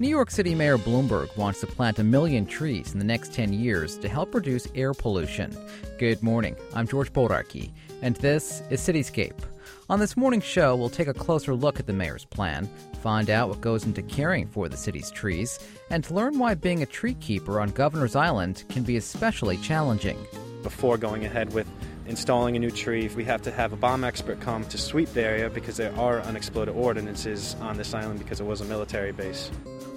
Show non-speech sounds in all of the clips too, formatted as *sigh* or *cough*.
New York City Mayor Bloomberg wants to plant a million trees in the next 10 years to help reduce air pollution. Good morning. I'm George Bodarky, and this is Cityscape. On this morning's show, we'll take a closer look at the mayor's plan, find out what goes into caring for the city's trees, and learn why being a tree keeper on Governor's Island can be especially challenging. Before going ahead with installing a new tree, we have to have a bomb expert come to sweep the area because there are unexploded ordinances on this island because it was a military base.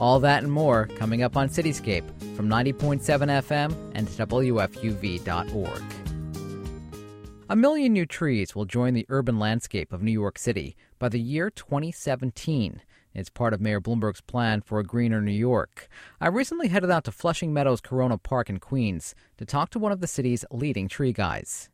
All that and more coming up on Cityscape from 90.7 FM and WFUV.org. A million new trees will join the urban landscape of New York City by the year 2017. It's part of Mayor Bloomberg's plan for a greener New York. I recently headed out to Flushing Meadows Corona Park in Queens to talk to one of the city's leading tree guys.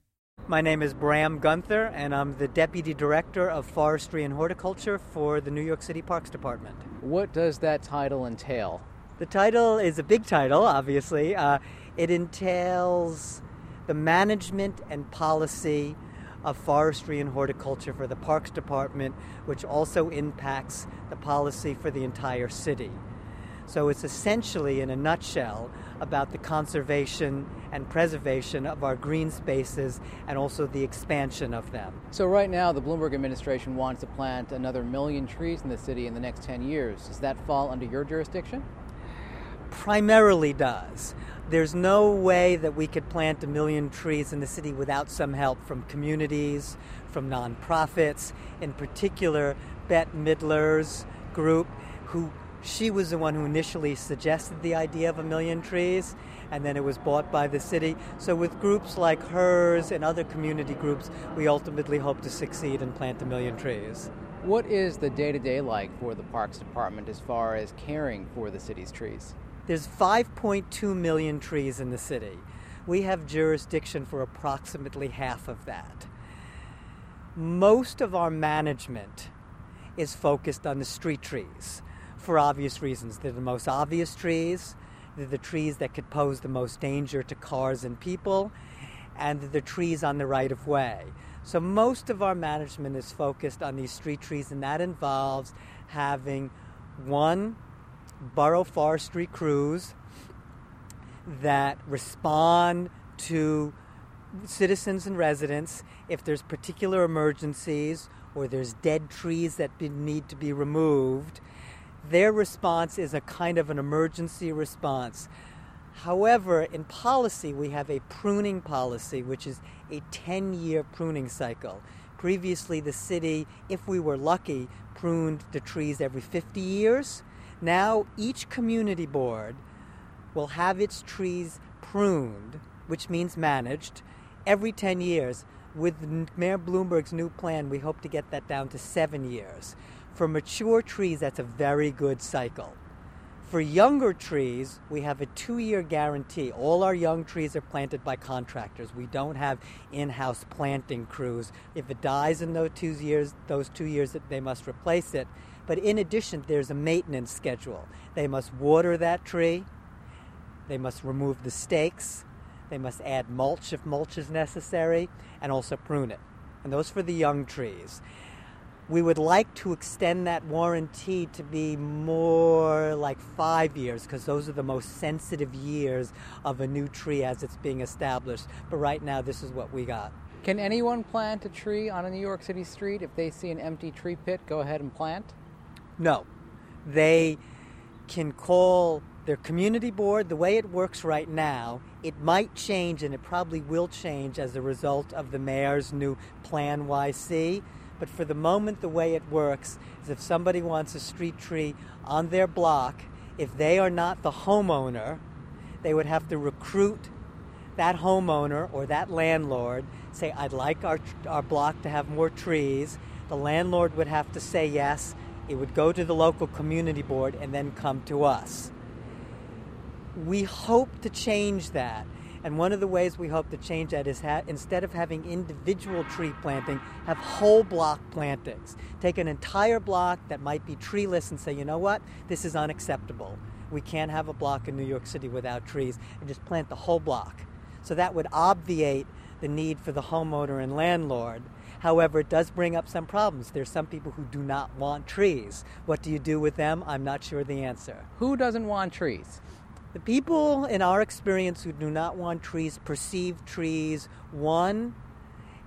My name is Bram Gunther, and I'm the Deputy Director of Forestry and Horticulture for the New York City Parks Department. What does that title entail? The title is a big title, obviously. Uh, it entails the management and policy of forestry and horticulture for the Parks Department, which also impacts the policy for the entire city. So it's essentially, in a nutshell, about the conservation and preservation of our green spaces and also the expansion of them. So, right now, the Bloomberg administration wants to plant another million trees in the city in the next 10 years. Does that fall under your jurisdiction? Primarily does. There's no way that we could plant a million trees in the city without some help from communities, from nonprofits, in particular, Bette Midler's group, who she was the one who initially suggested the idea of a million trees, and then it was bought by the city. So, with groups like hers and other community groups, we ultimately hope to succeed and plant a million trees. What is the day to day like for the Parks Department as far as caring for the city's trees? There's 5.2 million trees in the city. We have jurisdiction for approximately half of that. Most of our management is focused on the street trees for obvious reasons. They're the most obvious trees, they're the trees that could pose the most danger to cars and people, and they're the trees on the right of way. So most of our management is focused on these street trees, and that involves having one borough forestry crews that respond to citizens and residents if there's particular emergencies or there's dead trees that need to be removed their response is a kind of an emergency response. However, in policy, we have a pruning policy, which is a 10 year pruning cycle. Previously, the city, if we were lucky, pruned the trees every 50 years. Now, each community board will have its trees pruned, which means managed, every 10 years. With Mayor Bloomberg's new plan, we hope to get that down to seven years. For mature trees, that's a very good cycle. For younger trees, we have a two year guarantee. All our young trees are planted by contractors. We don't have in house planting crews. If it dies in those two years, those two years they must replace it. But in addition, there's a maintenance schedule. They must water that tree, they must remove the stakes, they must add mulch if mulch is necessary, and also prune it. And those for the young trees. We would like to extend that warranty to be more like five years because those are the most sensitive years of a new tree as it's being established. But right now, this is what we got. Can anyone plant a tree on a New York City street? If they see an empty tree pit, go ahead and plant? No. They can call their community board. The way it works right now, it might change and it probably will change as a result of the mayor's new PlaNYC but for the moment, the way it works is if somebody wants a street tree on their block, if they are not the homeowner, they would have to recruit that homeowner or that landlord, say, I'd like our, our block to have more trees. The landlord would have to say yes. It would go to the local community board and then come to us. We hope to change that and one of the ways we hope to change that is ha- instead of having individual tree planting, have whole block plantings. Take an entire block that might be treeless and say, you know what, this is unacceptable. We can't have a block in New York City without trees, and just plant the whole block. So that would obviate the need for the homeowner and landlord. However, it does bring up some problems. There's some people who do not want trees. What do you do with them? I'm not sure the answer. Who doesn't want trees? The people in our experience who do not want trees perceive trees, one,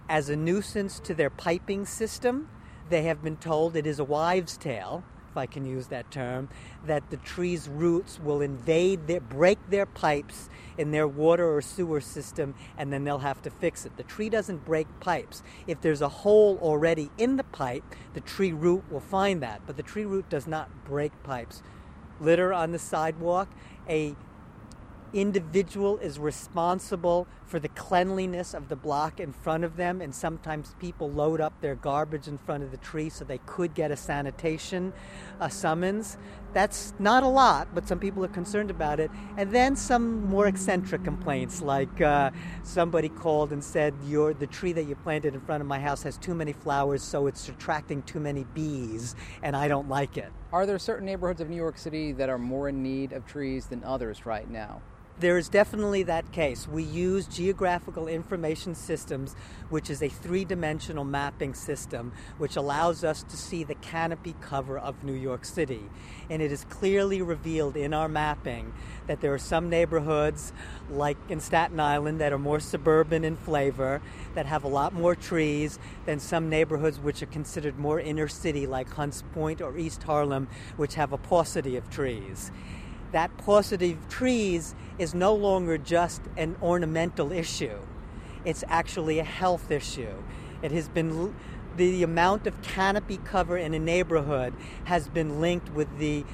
as a nuisance to their piping system. They have been told it is a wives' tale, if I can use that term, that the tree's roots will invade their, break their pipes in their water or sewer system, and then they'll have to fix it. The tree doesn't break pipes. If there's a hole already in the pipe, the tree root will find that, but the tree root does not break pipes. Litter on the sidewalk, a individual is responsible for the cleanliness of the block in front of them, and sometimes people load up their garbage in front of the tree so they could get a sanitation uh, summons. That's not a lot, but some people are concerned about it. And then some more eccentric complaints, like uh, somebody called and said, Your, The tree that you planted in front of my house has too many flowers, so it's attracting too many bees, and I don't like it. Are there certain neighborhoods of New York City that are more in need of trees than others right now? There is definitely that case. We use geographical information systems, which is a three dimensional mapping system, which allows us to see the canopy cover of New York City. And it is clearly revealed in our mapping that there are some neighborhoods, like in Staten Island, that are more suburban in flavor, that have a lot more trees than some neighborhoods which are considered more inner city, like Hunts Point or East Harlem, which have a paucity of trees that paucity of trees is no longer just an ornamental issue. It's actually a health issue. It has been the amount of canopy cover in a neighborhood has been linked with the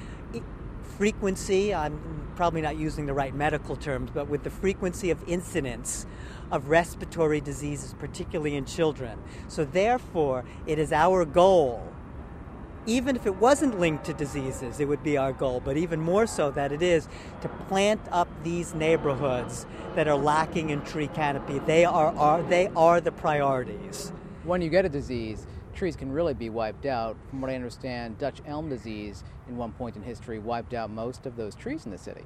frequency, I'm probably not using the right medical terms, but with the frequency of incidence of respiratory diseases, particularly in children. So, therefore, it is our goal even if it wasn't linked to diseases, it would be our goal, but even more so that it is to plant up these neighborhoods that are lacking in tree canopy. They are, are, they are the priorities. When you get a disease, trees can really be wiped out. From what I understand, Dutch elm disease, in one point in history, wiped out most of those trees in the city.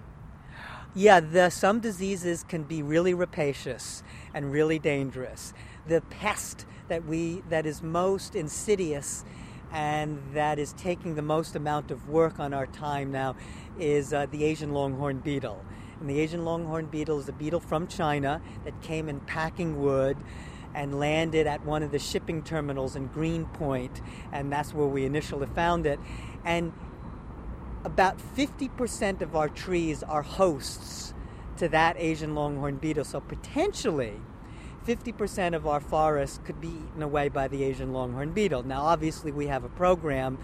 Yeah, the, some diseases can be really rapacious and really dangerous. The pest that we that is most insidious and that is taking the most amount of work on our time now is uh, the Asian longhorn beetle. And the Asian longhorn beetle is a beetle from China that came in packing wood and landed at one of the shipping terminals in Greenpoint, and that's where we initially found it. And about 50% of our trees are hosts to that Asian longhorn beetle. So potentially, 50% of our forests could be eaten away by the Asian longhorn beetle. Now, obviously, we have a program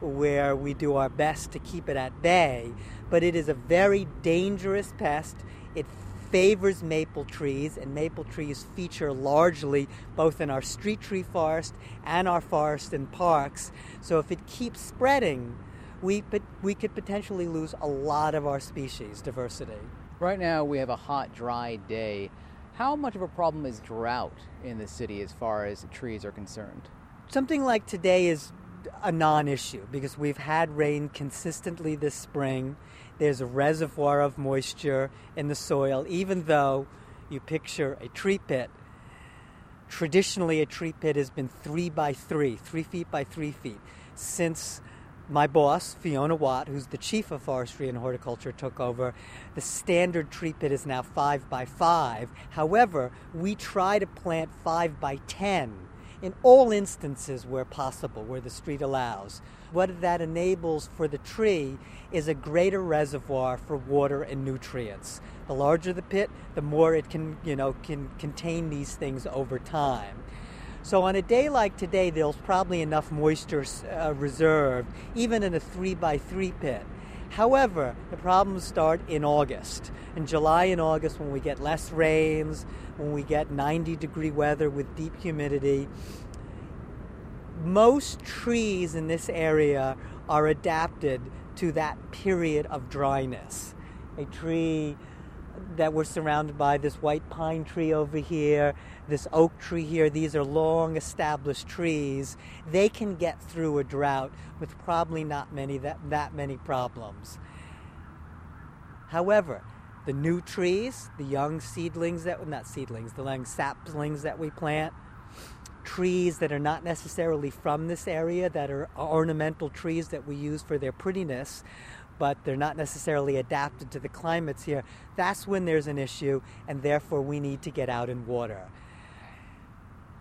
where we do our best to keep it at bay, but it is a very dangerous pest. It favors maple trees, and maple trees feature largely both in our street tree forest and our forest and parks. So, if it keeps spreading, we, we could potentially lose a lot of our species diversity. Right now, we have a hot, dry day. How much of a problem is drought in the city as far as trees are concerned? Something like today is a non issue because we've had rain consistently this spring. There's a reservoir of moisture in the soil, even though you picture a tree pit. Traditionally, a tree pit has been three by three, three feet by three feet, since my boss, Fiona Watt, who's the chief of forestry and horticulture, took over. The standard tree pit is now five by five. However, we try to plant five by ten in all instances where possible, where the street allows. What that enables for the tree is a greater reservoir for water and nutrients. The larger the pit, the more it can, you know, can contain these things over time. So on a day like today, there's probably enough moisture uh, reserved, even in a 3 by 3 pit. However, the problems start in August. In July and August, when we get less rains, when we get 90 degree weather with deep humidity, most trees in this area are adapted to that period of dryness. A tree that we're surrounded by this white pine tree over here, this oak tree here, these are long established trees. They can get through a drought with probably not many that, that many problems. However, the new trees, the young seedlings that not seedlings, the young saplings that we plant, trees that are not necessarily from this area, that are ornamental trees that we use for their prettiness, but they're not necessarily adapted to the climates here, that's when there's an issue, and therefore we need to get out and water.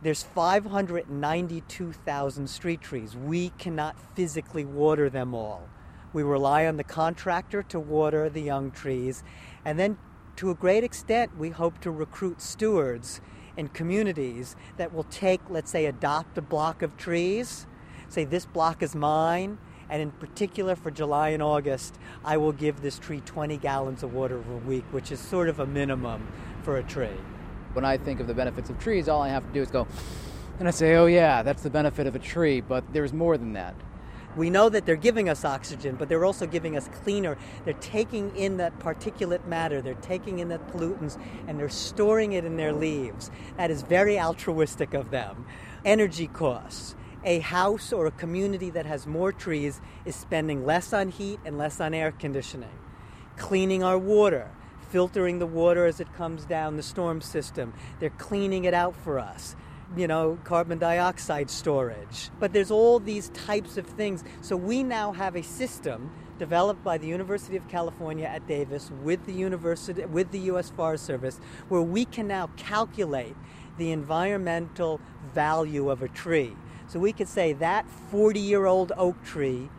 There's 592,000 street trees. We cannot physically water them all. We rely on the contractor to water the young trees, and then to a great extent, we hope to recruit stewards in communities that will take, let's say, adopt a block of trees, say, this block is mine, and in particular for July and August, I will give this tree 20 gallons of water a week, which is sort of a minimum for a tree. When I think of the benefits of trees, all I have to do is go, and I say, oh, yeah, that's the benefit of a tree, but there's more than that. We know that they're giving us oxygen, but they're also giving us cleaner. They're taking in that particulate matter, they're taking in that pollutants, and they're storing it in their leaves. That is very altruistic of them. Energy costs. A house or a community that has more trees is spending less on heat and less on air conditioning. Cleaning our water, filtering the water as it comes down the storm system. They're cleaning it out for us you know, carbon dioxide storage. But there's all these types of things. So we now have a system developed by the University of California at Davis with the university with the US Forest Service where we can now calculate the environmental value of a tree. So we could say that 40-year-old oak tree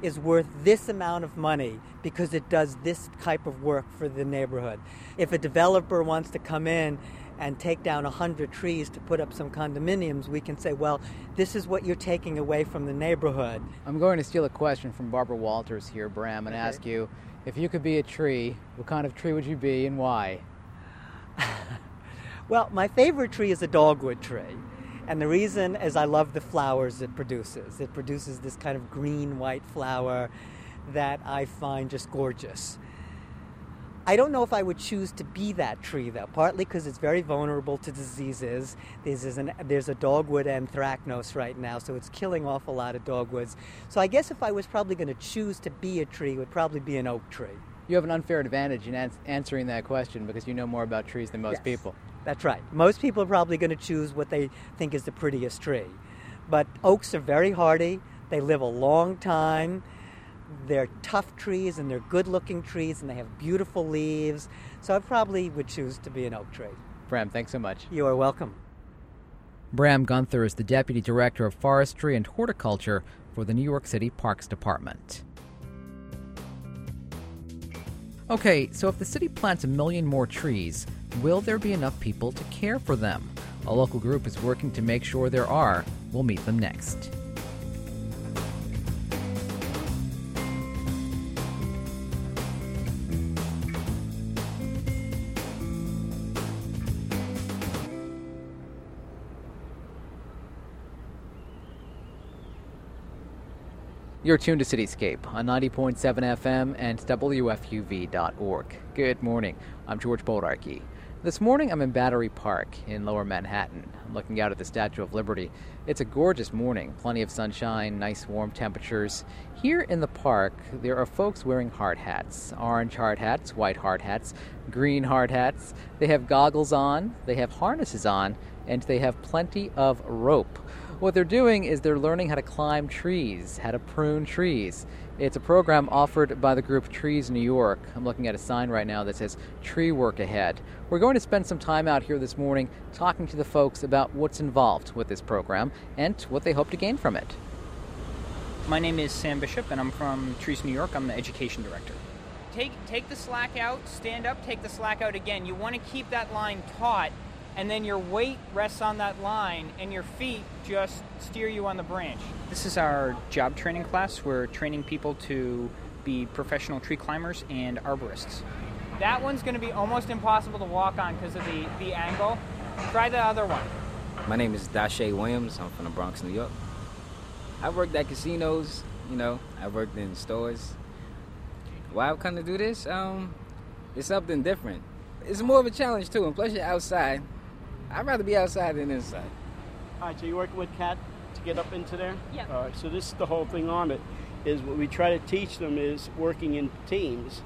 is worth this amount of money because it does this type of work for the neighborhood. If a developer wants to come in and take down 100 trees to put up some condominiums, we can say, well, this is what you're taking away from the neighborhood. I'm going to steal a question from Barbara Walters here, Bram, and okay. ask you if you could be a tree, what kind of tree would you be and why? *laughs* well, my favorite tree is a dogwood tree. And the reason is I love the flowers it produces. It produces this kind of green white flower that I find just gorgeous. I don't know if I would choose to be that tree, though, partly because it's very vulnerable to diseases. There's, an, there's a dogwood anthracnose right now, so it's killing off a lot of dogwoods. So I guess if I was probably going to choose to be a tree, it would probably be an oak tree. You have an unfair advantage in ans- answering that question because you know more about trees than most yes, people. That's right. Most people are probably going to choose what they think is the prettiest tree. But oaks are very hardy, they live a long time they're tough trees and they're good looking trees and they have beautiful leaves. So I probably would choose to be an oak tree. Bram, thanks so much. You are welcome. Bram Gunther is the Deputy Director of Forestry and Horticulture for the New York City Parks Department. Okay, so if the city plants a million more trees, will there be enough people to care for them? A local group is working to make sure there are. We'll meet them next. You're tuned to Cityscape on 90.7 FM and WFUV.org. Good morning. I'm George Bodarky. This morning I'm in Battery Park in lower Manhattan. I'm looking out at the Statue of Liberty. It's a gorgeous morning, plenty of sunshine, nice warm temperatures. Here in the park, there are folks wearing hard hats orange hard hats, white hard hats, green hard hats. They have goggles on, they have harnesses on, and they have plenty of rope. What they're doing is they're learning how to climb trees, how to prune trees. It's a program offered by the group Trees New York. I'm looking at a sign right now that says Tree Work Ahead. We're going to spend some time out here this morning talking to the folks about what's involved with this program and what they hope to gain from it. My name is Sam Bishop, and I'm from Trees New York. I'm the education director. Take, take the slack out, stand up, take the slack out again. You want to keep that line taut and then your weight rests on that line and your feet just steer you on the branch. This is our job training class. We're training people to be professional tree climbers and arborists. That one's going to be almost impossible to walk on because of the, the angle. Try the other one. My name is Dashay Williams. I'm from the Bronx, New York. I worked at casinos, you know, I worked in stores. Why I've come to do this? Um, it's something different. It's more of a challenge too, and plus you're outside. I'd rather be outside than inside. All right, so you're working with Cat to get up into there? Yeah. All right, so this is the whole thing on it, is what we try to teach them is working in teams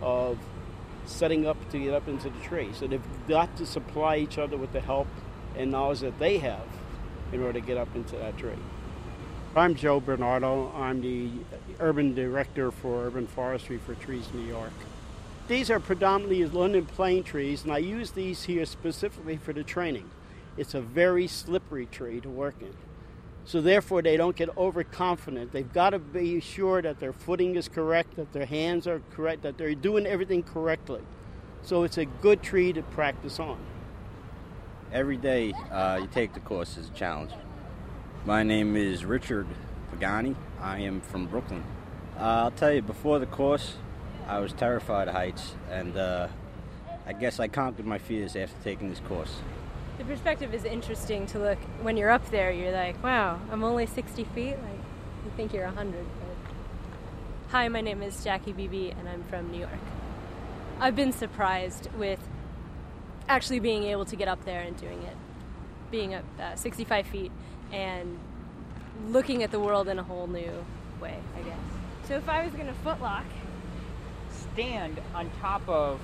of setting up to get up into the tree. So they've got to supply each other with the help and knowledge that they have in order to get up into that tree. I'm Joe Bernardo. I'm the urban director for urban forestry for Trees New York. These are predominantly London plane trees, and I use these here specifically for the training. It's a very slippery tree to work in. So therefore, they don't get overconfident. They've got to be sure that their footing is correct, that their hands are correct, that they're doing everything correctly. So it's a good tree to practice on. Every day uh, you take the course is a challenge. My name is Richard Pagani. I am from Brooklyn. Uh, I'll tell you, before the course, I was terrified of heights, and uh, I guess I conquered my fears after taking this course. The perspective is interesting to look. When you're up there, you're like, wow, I'm only 60 feet. Like, you think you're 100. But... Hi, my name is Jackie Beebe, and I'm from New York. I've been surprised with actually being able to get up there and doing it, being up uh, 65 feet and looking at the world in a whole new way, I guess. So if I was going to footlock, stand on top of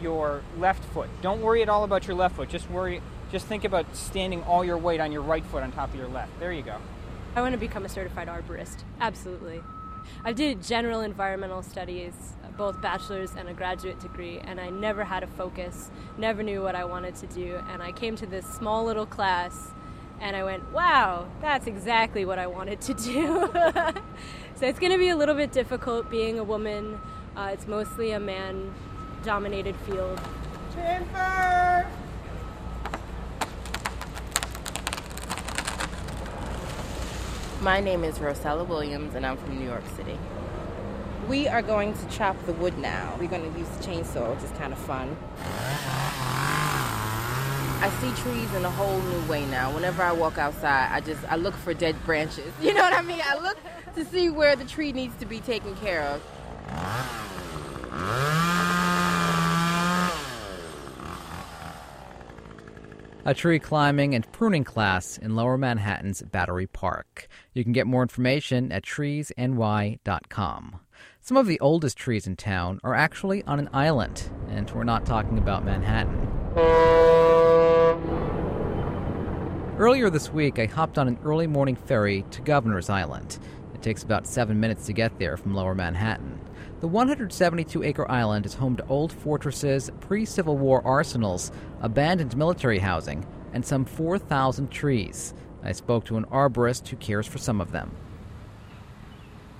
your left foot. Don't worry at all about your left foot. Just worry just think about standing all your weight on your right foot on top of your left. There you go. I want to become a certified arborist. Absolutely. I did general environmental studies, both bachelor's and a graduate degree, and I never had a focus, never knew what I wanted to do. And I came to this small little class and I went, wow, that's exactly what I wanted to do. *laughs* so it's going to be a little bit difficult being a woman. Uh, it's mostly a man dominated field. Timber! My name is Rosella Williams, and I'm from New York City. We are going to chop the wood now. We're going to use the chainsaw, which is kind of fun. I see trees in a whole new way now. Whenever I walk outside, I just I look for dead branches. *laughs* You know what I mean? I look to see where the tree needs to be taken care of. A tree climbing and pruning class in Lower Manhattan's Battery Park. You can get more information at treesny.com. Some of the oldest trees in town are actually on an island, and we're not talking about Manhattan. Earlier this week, I hopped on an early morning ferry to Governor's Island. It takes about seven minutes to get there from lower Manhattan. The 172 acre island is home to old fortresses, pre Civil War arsenals, abandoned military housing, and some 4,000 trees. I spoke to an arborist who cares for some of them.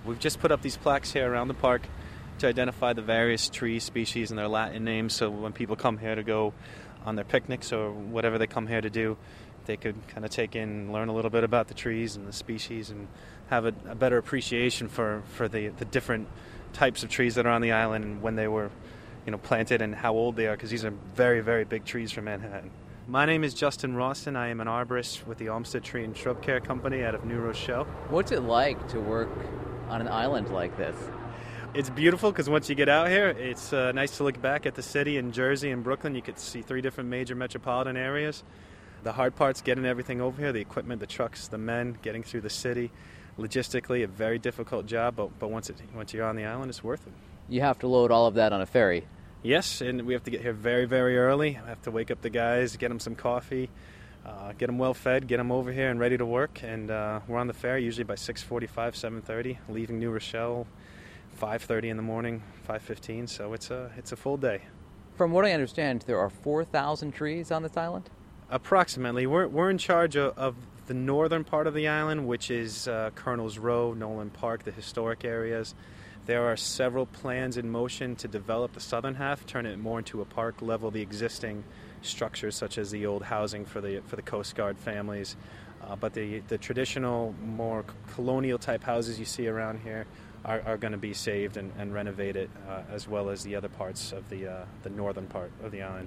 We've just put up these plaques here around the park to identify the various tree species and their Latin names so when people come here to go on their picnics or whatever they come here to do, they could kind of take in, learn a little bit about the trees and the species, and have a, a better appreciation for, for the, the different types of trees that are on the island and when they were you know, planted and how old they are, because these are very, very big trees for Manhattan. My name is Justin Rawson. I am an arborist with the Olmsted Tree and Shrub Care Company out of New Rochelle. What's it like to work on an island like this? It's beautiful because once you get out here, it's uh, nice to look back at the city in Jersey and Brooklyn. You could see three different major metropolitan areas. The hard part's getting everything over here the equipment, the trucks, the men, getting through the city. Logistically, a very difficult job, but, but once, it, once you're on the island, it's worth it. You have to load all of that on a ferry. Yes, and we have to get here very, very early. I have to wake up the guys, get them some coffee, uh, get them well fed, get them over here and ready to work. And uh, we're on the ferry usually by 6:45, 7:30, leaving New Rochelle 5:30 in the morning, 5:15. So it's a it's a full day. From what I understand, there are 4,000 trees on this island. Approximately, we're we're in charge of, of the northern part of the island, which is uh, Colonel's Row, Nolan Park, the historic areas. There are several plans in motion to develop the southern half, turn it more into a park, level the existing structures such as the old housing for the for the Coast Guard families. Uh, but the the traditional, more colonial type houses you see around here are, are going to be saved and, and renovated, uh, as well as the other parts of the uh, the northern part of the island.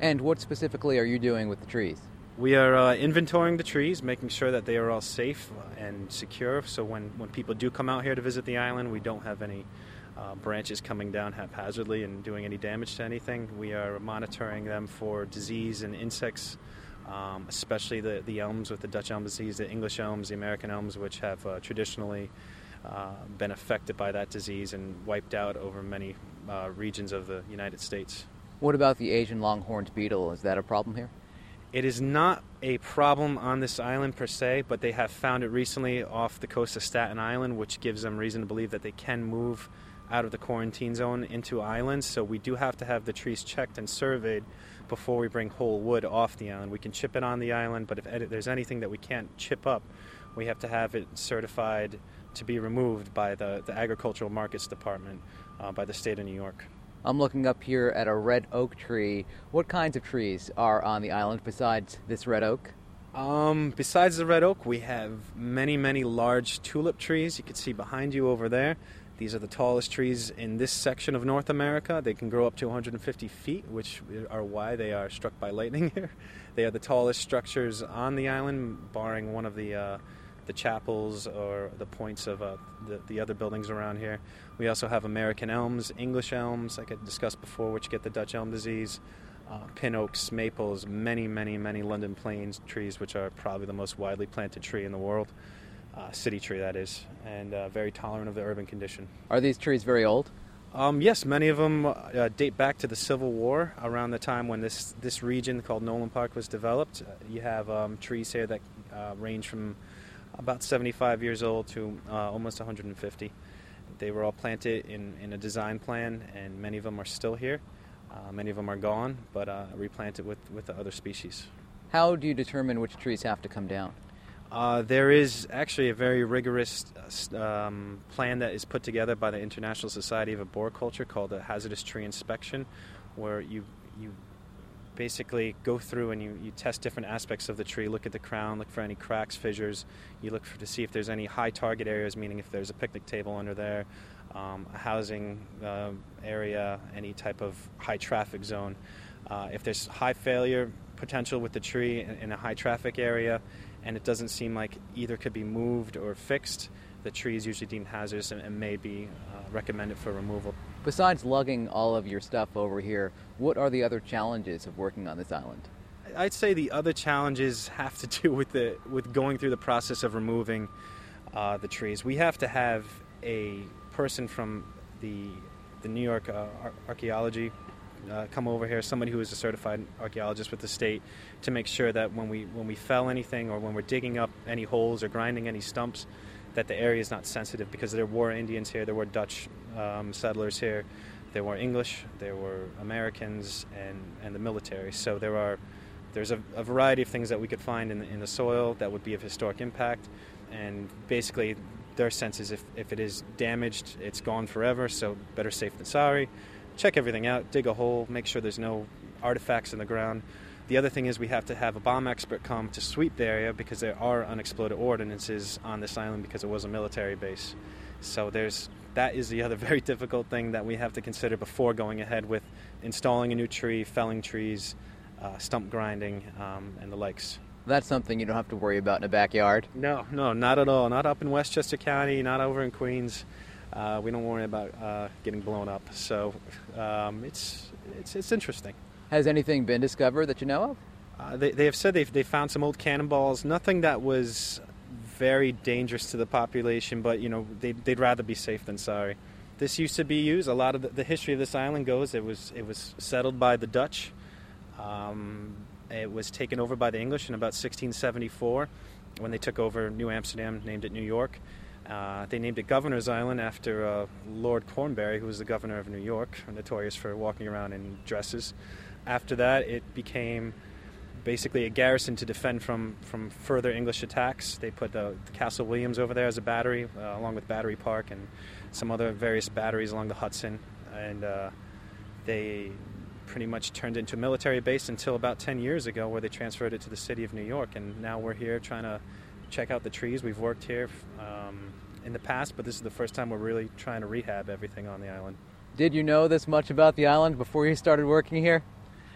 And what specifically are you doing with the trees? We are uh, inventorying the trees, making sure that they are all safe and secure. So when, when people do come out here to visit the island, we don't have any uh, branches coming down haphazardly and doing any damage to anything. We are monitoring them for disease and insects, um, especially the, the elms with the Dutch elm disease, the English elms, the American elms, which have uh, traditionally uh, been affected by that disease and wiped out over many uh, regions of the United States. What about the Asian longhorned beetle? Is that a problem here? It is not a problem on this island per se, but they have found it recently off the coast of Staten Island, which gives them reason to believe that they can move out of the quarantine zone into islands. So we do have to have the trees checked and surveyed before we bring whole wood off the island. We can chip it on the island, but if there's anything that we can't chip up, we have to have it certified to be removed by the, the Agricultural Markets Department uh, by the state of New York. I'm looking up here at a red oak tree. What kinds of trees are on the island besides this red oak? Um, besides the red oak, we have many, many large tulip trees. You can see behind you over there. These are the tallest trees in this section of North America. They can grow up to 150 feet, which are why they are struck by lightning *laughs* here. They are the tallest structures on the island, barring one of the uh, the chapels or the points of uh, the, the other buildings around here. We also have American elms, English elms, like I discussed before, which get the Dutch elm disease. Uh, pin oaks, maples, many, many, many London planes trees, which are probably the most widely planted tree in the world. Uh, city tree, that is, and uh, very tolerant of the urban condition. Are these trees very old? Um, yes, many of them uh, date back to the Civil War, around the time when this, this region called Nolan Park was developed. Uh, you have um, trees here that uh, range from about 75 years old to uh, almost 150. They were all planted in, in a design plan, and many of them are still here. Uh, many of them are gone, but uh, replanted with, with the other species. How do you determine which trees have to come down? Uh, there is actually a very rigorous uh, um, plan that is put together by the International Society of Arboriculture called the Hazardous Tree Inspection, where you you basically go through and you, you test different aspects of the tree, look at the crown, look for any cracks, fissures. You look for, to see if there's any high target areas, meaning if there's a picnic table under there, um, a housing uh, area, any type of high traffic zone. Uh, if there's high failure potential with the tree in, in a high traffic area and it doesn't seem like either could be moved or fixed, the tree is usually deemed hazardous and, and may be uh, recommended for removal. Besides lugging all of your stuff over here, what are the other challenges of working on this island? I'd say the other challenges have to do with the with going through the process of removing uh, the trees. We have to have a person from the the New York uh, archaeology uh, come over here, somebody who is a certified archaeologist with the state, to make sure that when we when we fell anything or when we're digging up any holes or grinding any stumps, that the area is not sensitive because there were Indians here, there were Dutch um, settlers here, there were English, there were Americans, and, and the military. So there are there's a, a variety of things that we could find in the, in the soil that would be of historic impact, and basically their sense is if, if it is damaged, it's gone forever. So better safe than sorry. Check everything out, dig a hole, make sure there's no artifacts in the ground. The other thing is we have to have a bomb expert come to sweep the area because there are unexploded ordinances on this island because it was a military base. So there's that is the other *laughs* very difficult thing that we have to consider before going ahead with installing a new tree, felling trees, uh, stump grinding, um, and the likes. That's something you don't have to worry about in a backyard. No, no, not at all. Not up in Westchester County, not over in Queens. Uh, we don't worry about uh, getting blown up. So um, it's, it's, it's interesting. Has anything been discovered that you know of? Uh, they, they have said they've they found some old cannonballs. Nothing that was very dangerous to the population, but you know they'd, they'd rather be safe than sorry. This used to be used. A lot of the, the history of this island goes it was it was settled by the Dutch. Um, it was taken over by the English in about 1674 when they took over New Amsterdam, named it New York. Uh, they named it Governor's Island after uh, Lord Cornbury, who was the governor of New York, notorious for walking around in dresses. After that, it became basically a garrison to defend from, from further English attacks. They put the, the Castle Williams over there as a battery, uh, along with Battery Park and some other various batteries along the Hudson. And uh, they pretty much turned into a military base until about 10 years ago, where they transferred it to the city of New York. And now we're here trying to check out the trees. We've worked here um, in the past, but this is the first time we're really trying to rehab everything on the island. Did you know this much about the island before you started working here?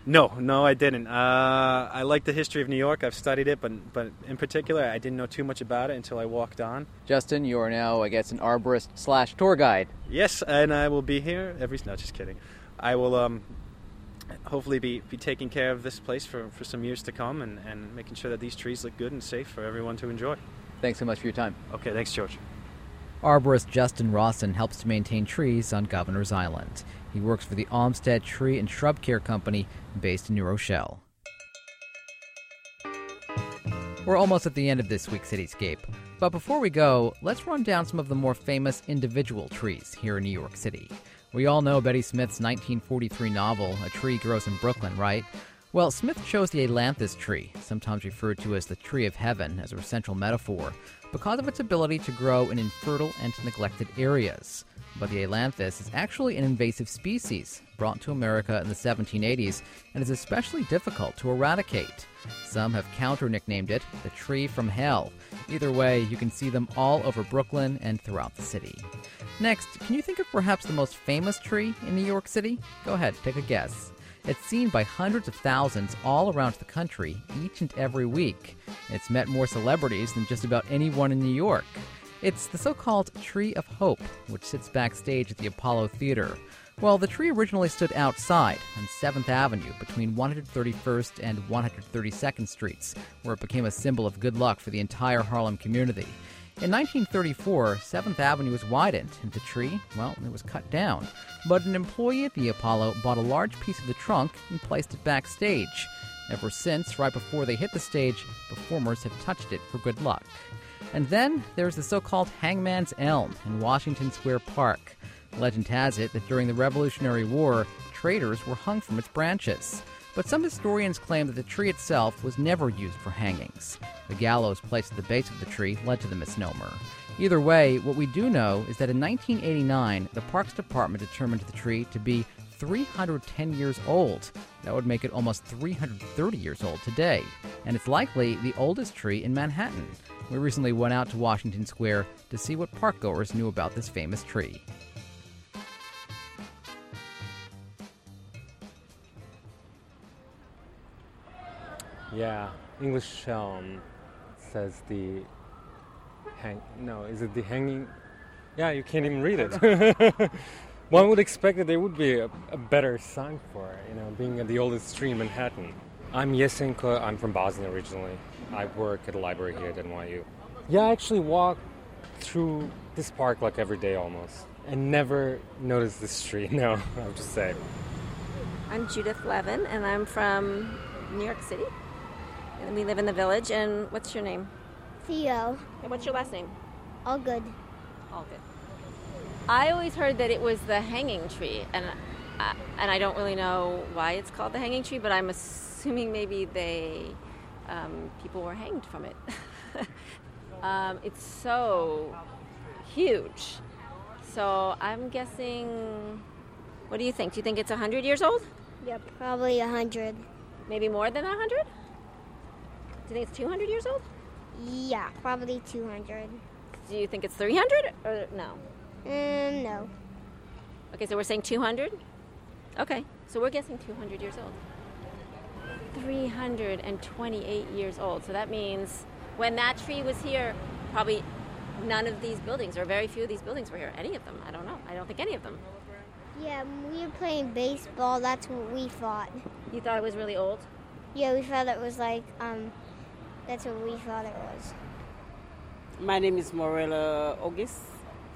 No, no, I didn't. Uh, I like the history of New York. I've studied it, but but in particular, I didn't know too much about it until I walked on. Justin, you are now, I guess, an arborist slash tour guide. Yes, and I will be here every. No, just kidding. I will um, hopefully be, be taking care of this place for, for some years to come and, and making sure that these trees look good and safe for everyone to enjoy. Thanks so much for your time. Okay, thanks, George. Arborist Justin Rawson helps to maintain trees on Governor's Island. He works for the Olmsted Tree and Shrub Care Company based in New Rochelle. We're almost at the end of this week's Cityscape. But before we go, let's run down some of the more famous individual trees here in New York City. We all know Betty Smith's 1943 novel, A Tree Grows in Brooklyn, right? Well, Smith chose the ailanthus tree, sometimes referred to as the tree of heaven, as her central metaphor, because of its ability to grow in infertile and neglected areas. But the ailanthus is actually an invasive species brought to America in the 1780s and is especially difficult to eradicate. Some have counter nicknamed it the tree from hell. Either way, you can see them all over Brooklyn and throughout the city. Next, can you think of perhaps the most famous tree in New York City? Go ahead, take a guess. It's seen by hundreds of thousands all around the country each and every week. It's met more celebrities than just about anyone in New York. It's the so called Tree of Hope, which sits backstage at the Apollo Theater. Well, the tree originally stood outside on 7th Avenue between 131st and 132nd Streets, where it became a symbol of good luck for the entire Harlem community. In 1934, 7th Avenue was widened, and the tree, well, it was cut down. But an employee at the Apollo bought a large piece of the trunk and placed it backstage. Ever since, right before they hit the stage, performers have touched it for good luck. And then there's the so called Hangman's Elm in Washington Square Park. Legend has it that during the Revolutionary War, traitors were hung from its branches. But some historians claim that the tree itself was never used for hangings. The gallows placed at the base of the tree led to the misnomer. Either way, what we do know is that in 1989, the Parks Department determined the tree to be 310 years old. That would make it almost 330 years old today. And it's likely the oldest tree in Manhattan. We recently went out to Washington Square to see what parkgoers knew about this famous tree. Yeah, English um, says the hang. No, is it the hanging? Yeah, you can't even read it. *laughs* One would expect that there would be a, a, better sign for it, you know, being the oldest tree in Manhattan. I'm Yesenko. I'm from Bosnia originally. I work at a library here at NYU. Yeah, I actually walk through this park like every day almost, and never notice this tree. *laughs* No, I would just say. I'm Judith Levin, and I'm from New York City. And we live in the village. And what's your name? Theo. And what's your last name? All good. All good. I always heard that it was the hanging tree, and I, and I don't really know why it's called the hanging tree, but I'm assuming maybe they um, people were hanged from it. *laughs* um, it's so huge. So I'm guessing. What do you think? Do you think it's 100 years old? Yeah, probably 100. Maybe more than 100? Do you think it's 200 years old? Yeah, probably 200. Do you think it's 300 or no? Um, no. Okay, so we're saying 200? Okay, so we're guessing 200 years old. 328 years old. So that means when that tree was here, probably none of these buildings, or very few of these buildings were here. Any of them. I don't know. I don't think any of them. Yeah, we were playing baseball. That's what we thought. You thought it was really old? Yeah, we thought it was like, um, that's what we thought it was. My name is Morella August.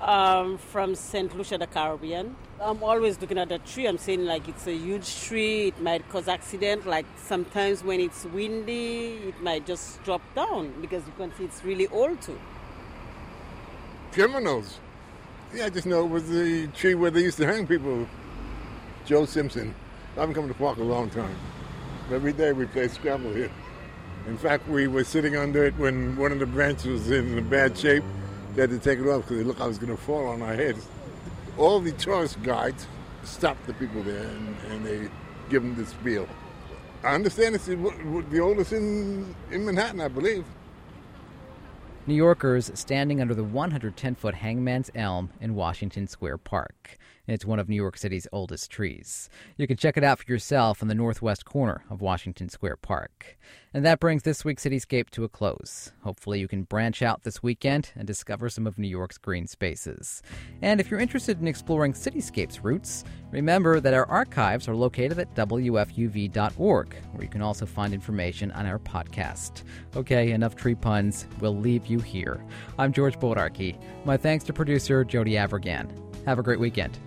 I'm from St. Lucia, the Caribbean. I'm always looking at the tree. I'm saying like it's a huge tree. It might cause accident. Like sometimes when it's windy, it might just drop down because you can see it's really old too. Criminals. Yeah, I just know it was the tree where they used to hang people. Joe Simpson. I've been coming to park a long time. Every day we play Scrabble here. In fact, we were sitting under it when one of the branches was in bad shape. They had to take it off because they looked like it was going to fall on our heads. All the tourist guides stopped the people there and, and they give them this spiel. I understand it's the oldest in, in Manhattan, I believe. New Yorkers standing under the 110 foot Hangman's Elm in Washington Square Park. It's one of New York City's oldest trees. You can check it out for yourself in the northwest corner of Washington Square Park. And that brings this week's Cityscape to a close. Hopefully, you can branch out this weekend and discover some of New York's green spaces. And if you're interested in exploring Cityscape's roots, remember that our archives are located at WFUV.org, where you can also find information on our podcast. Okay, enough tree puns. We'll leave you here. I'm George Bodarky. My thanks to producer Jody Avirgan. Have a great weekend.